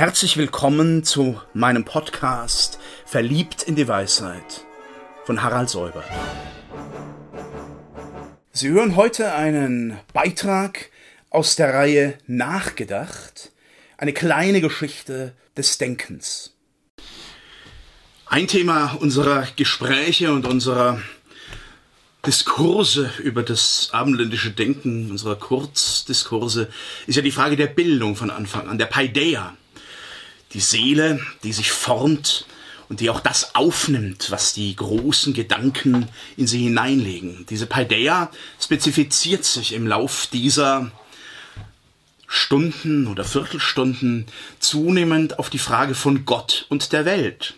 Herzlich willkommen zu meinem Podcast Verliebt in die Weisheit von Harald Säuber. Sie hören heute einen Beitrag aus der Reihe Nachgedacht, eine kleine Geschichte des Denkens. Ein Thema unserer Gespräche und unserer Diskurse über das abendländische Denken, unserer Kurzdiskurse, ist ja die Frage der Bildung von Anfang an, der Paideia die Seele, die sich formt und die auch das aufnimmt, was die großen Gedanken in sie hineinlegen. Diese Paideia spezifiziert sich im Lauf dieser Stunden oder Viertelstunden zunehmend auf die Frage von Gott und der Welt.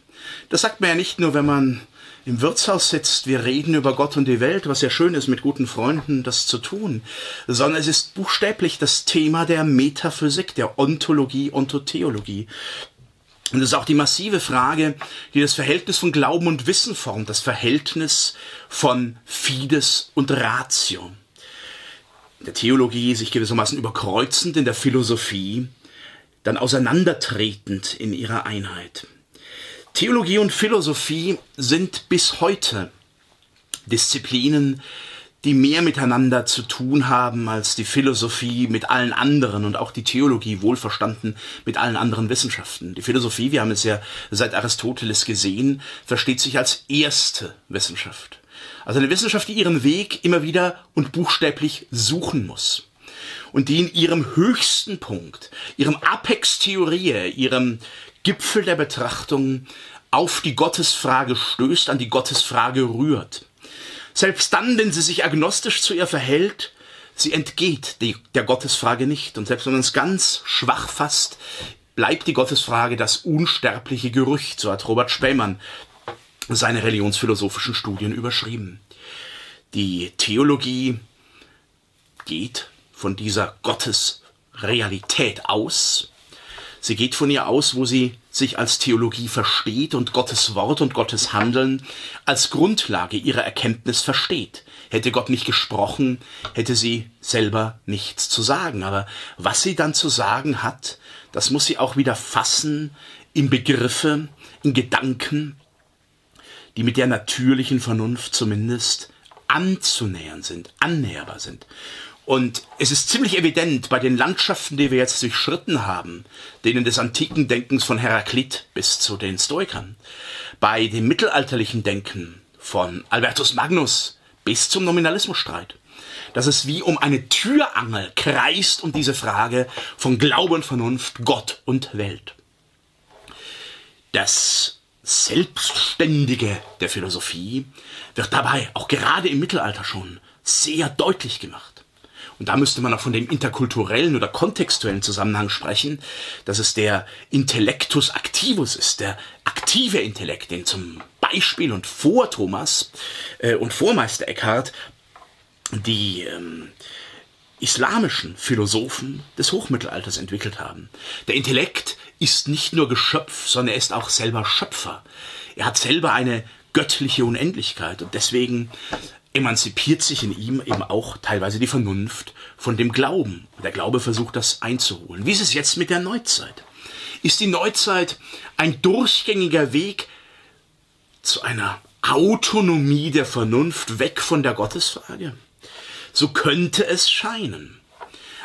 Das sagt man ja nicht nur, wenn man im Wirtshaus sitzt, wir reden über Gott und die Welt, was ja schön ist, mit guten Freunden das zu tun, sondern es ist buchstäblich das Thema der Metaphysik, der Ontologie, Ontotheologie. Und es ist auch die massive Frage, die das Verhältnis von Glauben und Wissen formt, das Verhältnis von Fides und Ratio. In der Theologie sich gewissermaßen überkreuzend, in der Philosophie dann auseinandertretend in ihrer Einheit. Theologie und Philosophie sind bis heute Disziplinen, die mehr miteinander zu tun haben als die Philosophie mit allen anderen und auch die Theologie wohlverstanden mit allen anderen Wissenschaften. Die Philosophie, wir haben es ja seit Aristoteles gesehen, versteht sich als erste Wissenschaft. Also eine Wissenschaft, die ihren Weg immer wieder und buchstäblich suchen muss. Und die in ihrem höchsten Punkt, ihrem Apex Theorie, ihrem Gipfel der Betrachtung auf die Gottesfrage stößt, an die Gottesfrage rührt. Selbst dann, wenn sie sich agnostisch zu ihr verhält, sie entgeht die, der Gottesfrage nicht. Und selbst wenn man es ganz schwach fasst, bleibt die Gottesfrage das unsterbliche Gerücht, so hat Robert Spähmann seine religionsphilosophischen Studien überschrieben. Die Theologie geht von dieser Gottesrealität aus. Sie geht von ihr aus, wo sie sich als Theologie versteht und Gottes Wort und Gottes Handeln als Grundlage ihrer Erkenntnis versteht. Hätte Gott nicht gesprochen, hätte sie selber nichts zu sagen. Aber was sie dann zu sagen hat, das muss sie auch wieder fassen in Begriffe, in Gedanken, die mit der natürlichen Vernunft zumindest anzunähern sind, annäherbar sind. Und es ist ziemlich evident bei den Landschaften, die wir jetzt durchschritten haben, denen des antiken Denkens von Heraklit bis zu den Stoikern, bei dem mittelalterlichen Denken von Albertus Magnus bis zum Nominalismusstreit, dass es wie um eine Türangel kreist um diese Frage von Glaube und Vernunft, Gott und Welt. Das Selbstständige der Philosophie wird dabei auch gerade im Mittelalter schon sehr deutlich gemacht. Und da müsste man auch von dem interkulturellen oder kontextuellen Zusammenhang sprechen, dass es der Intellectus activus ist, der aktive Intellekt, den zum Beispiel und vor Thomas äh, und vor Meister Eckhart die ähm, islamischen Philosophen des Hochmittelalters entwickelt haben. Der Intellekt ist nicht nur Geschöpf, sondern er ist auch selber Schöpfer. Er hat selber eine göttliche Unendlichkeit und deswegen emanzipiert sich in ihm eben auch teilweise die Vernunft von dem Glauben. Der Glaube versucht das einzuholen. Wie ist es jetzt mit der Neuzeit? Ist die Neuzeit ein durchgängiger Weg zu einer Autonomie der Vernunft weg von der Gottesfrage? So könnte es scheinen.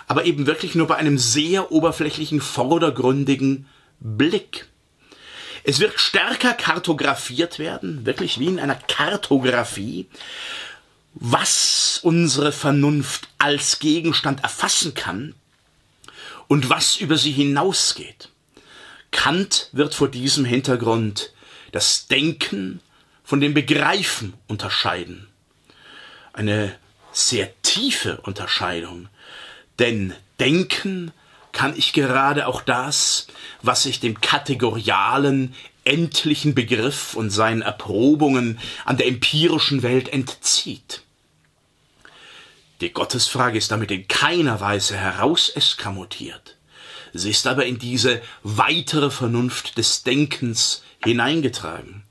Aber eben wirklich nur bei einem sehr oberflächlichen, vordergründigen Blick. Es wird stärker kartografiert werden, wirklich wie in einer Kartografie, was unsere Vernunft als Gegenstand erfassen kann und was über sie hinausgeht. Kant wird vor diesem Hintergrund das Denken von dem Begreifen unterscheiden. Eine sehr tiefe Unterscheidung, denn Denken kann ich gerade auch das, was sich dem kategorialen, endlichen Begriff und seinen Erprobungen an der empirischen Welt entzieht. Die Gottesfrage ist damit in keiner Weise herauseskamotiert. Sie ist aber in diese weitere Vernunft des Denkens hineingetragen.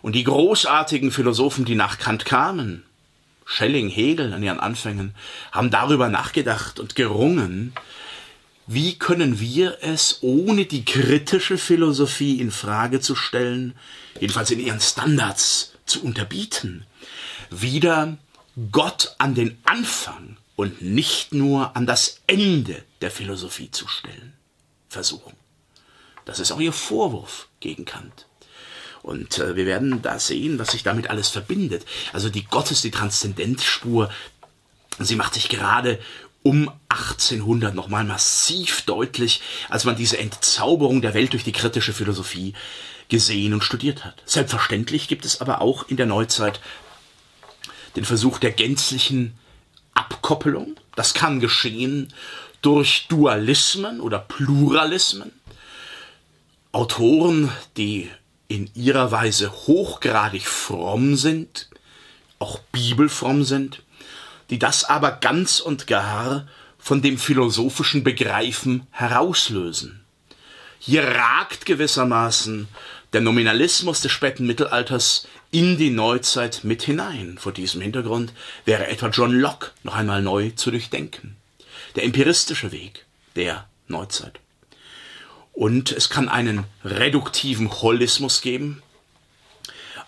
Und die großartigen Philosophen, die nach Kant kamen, Schelling, Hegel an ihren Anfängen, haben darüber nachgedacht und gerungen, wie können wir es, ohne die kritische Philosophie in Frage zu stellen, jedenfalls in ihren Standards zu unterbieten, wieder Gott an den Anfang und nicht nur an das Ende der Philosophie zu stellen, versuchen. Das ist auch ihr Vorwurf gegen Kant. Und äh, wir werden da sehen, was sich damit alles verbindet. Also die Gottes, die Transzendenzspur, sie macht sich gerade um 1800 nochmal massiv deutlich, als man diese Entzauberung der Welt durch die kritische Philosophie gesehen und studiert hat. Selbstverständlich gibt es aber auch in der Neuzeit den Versuch der gänzlichen Abkoppelung. Das kann geschehen durch Dualismen oder Pluralismen. Autoren, die in ihrer Weise hochgradig fromm sind, auch bibelfromm sind, die das aber ganz und gar von dem philosophischen Begreifen herauslösen. Hier ragt gewissermaßen der Nominalismus des späten Mittelalters in die Neuzeit mit hinein. Vor diesem Hintergrund wäre etwa John Locke noch einmal neu zu durchdenken. Der empiristische Weg der Neuzeit. Und es kann einen reduktiven Holismus geben,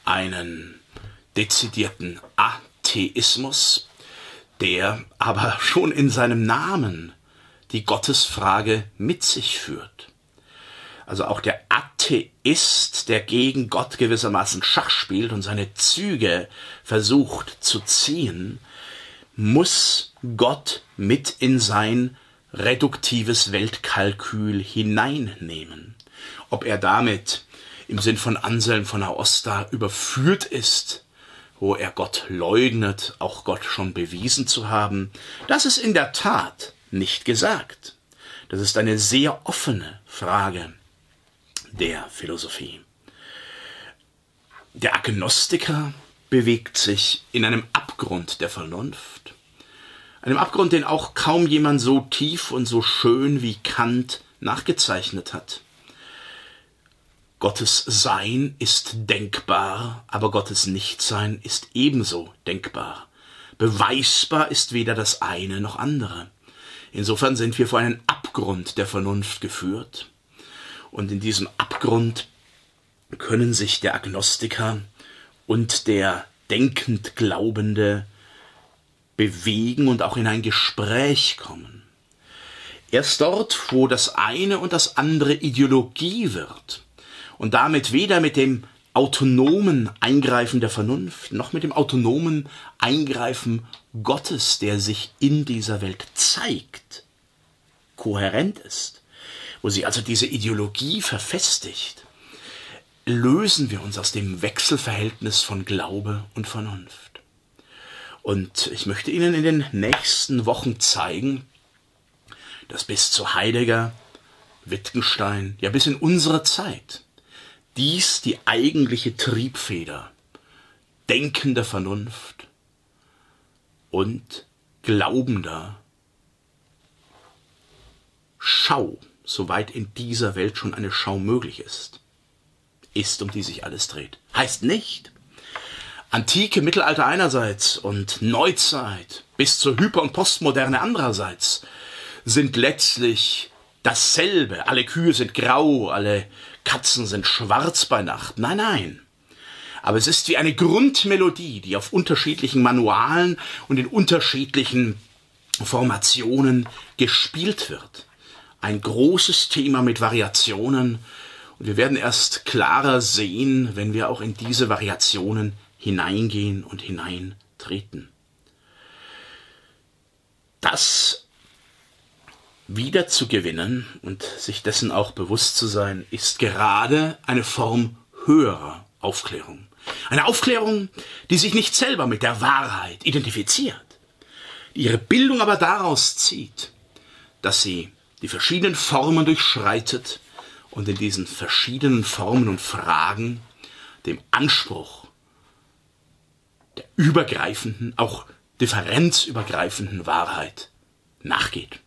einen dezidierten Atheismus, der aber schon in seinem Namen die Gottesfrage mit sich führt. Also auch der Atheist, der gegen Gott gewissermaßen Schach spielt und seine Züge versucht zu ziehen, muss Gott mit in sein reduktives Weltkalkül hineinnehmen. Ob er damit im Sinn von Anselm von Aosta überführt ist wo er Gott leugnet, auch Gott schon bewiesen zu haben, das ist in der Tat nicht gesagt. Das ist eine sehr offene Frage der Philosophie. Der Agnostiker bewegt sich in einem Abgrund der Vernunft, einem Abgrund, den auch kaum jemand so tief und so schön wie Kant nachgezeichnet hat. Gottes Sein ist denkbar, aber Gottes Nichtsein ist ebenso denkbar. Beweisbar ist weder das eine noch andere. Insofern sind wir vor einen Abgrund der Vernunft geführt. Und in diesem Abgrund können sich der Agnostiker und der denkend Glaubende bewegen und auch in ein Gespräch kommen. Erst dort, wo das eine und das andere Ideologie wird, und damit weder mit dem autonomen Eingreifen der Vernunft noch mit dem autonomen Eingreifen Gottes, der sich in dieser Welt zeigt, kohärent ist, wo sie also diese Ideologie verfestigt, lösen wir uns aus dem Wechselverhältnis von Glaube und Vernunft. Und ich möchte Ihnen in den nächsten Wochen zeigen, dass bis zu Heidegger, Wittgenstein, ja bis in unsere Zeit dies die eigentliche Triebfeder denkender Vernunft und glaubender Schau, soweit in dieser Welt schon eine Schau möglich ist, ist, um die sich alles dreht. Heißt nicht, Antike, Mittelalter einerseits und Neuzeit bis zur Hyper- und Postmoderne andererseits sind letztlich dasselbe. Alle Kühe sind grau, alle Katzen sind schwarz bei Nacht. Nein, nein. Aber es ist wie eine Grundmelodie, die auf unterschiedlichen Manualen und in unterschiedlichen Formationen gespielt wird. Ein großes Thema mit Variationen. Und wir werden erst klarer sehen, wenn wir auch in diese Variationen hineingehen und hineintreten. Das wieder zu gewinnen und sich dessen auch bewusst zu sein, ist gerade eine Form höherer Aufklärung. Eine Aufklärung, die sich nicht selber mit der Wahrheit identifiziert, die ihre Bildung aber daraus zieht, dass sie die verschiedenen Formen durchschreitet und in diesen verschiedenen Formen und Fragen dem Anspruch der übergreifenden, auch differenzübergreifenden Wahrheit nachgeht.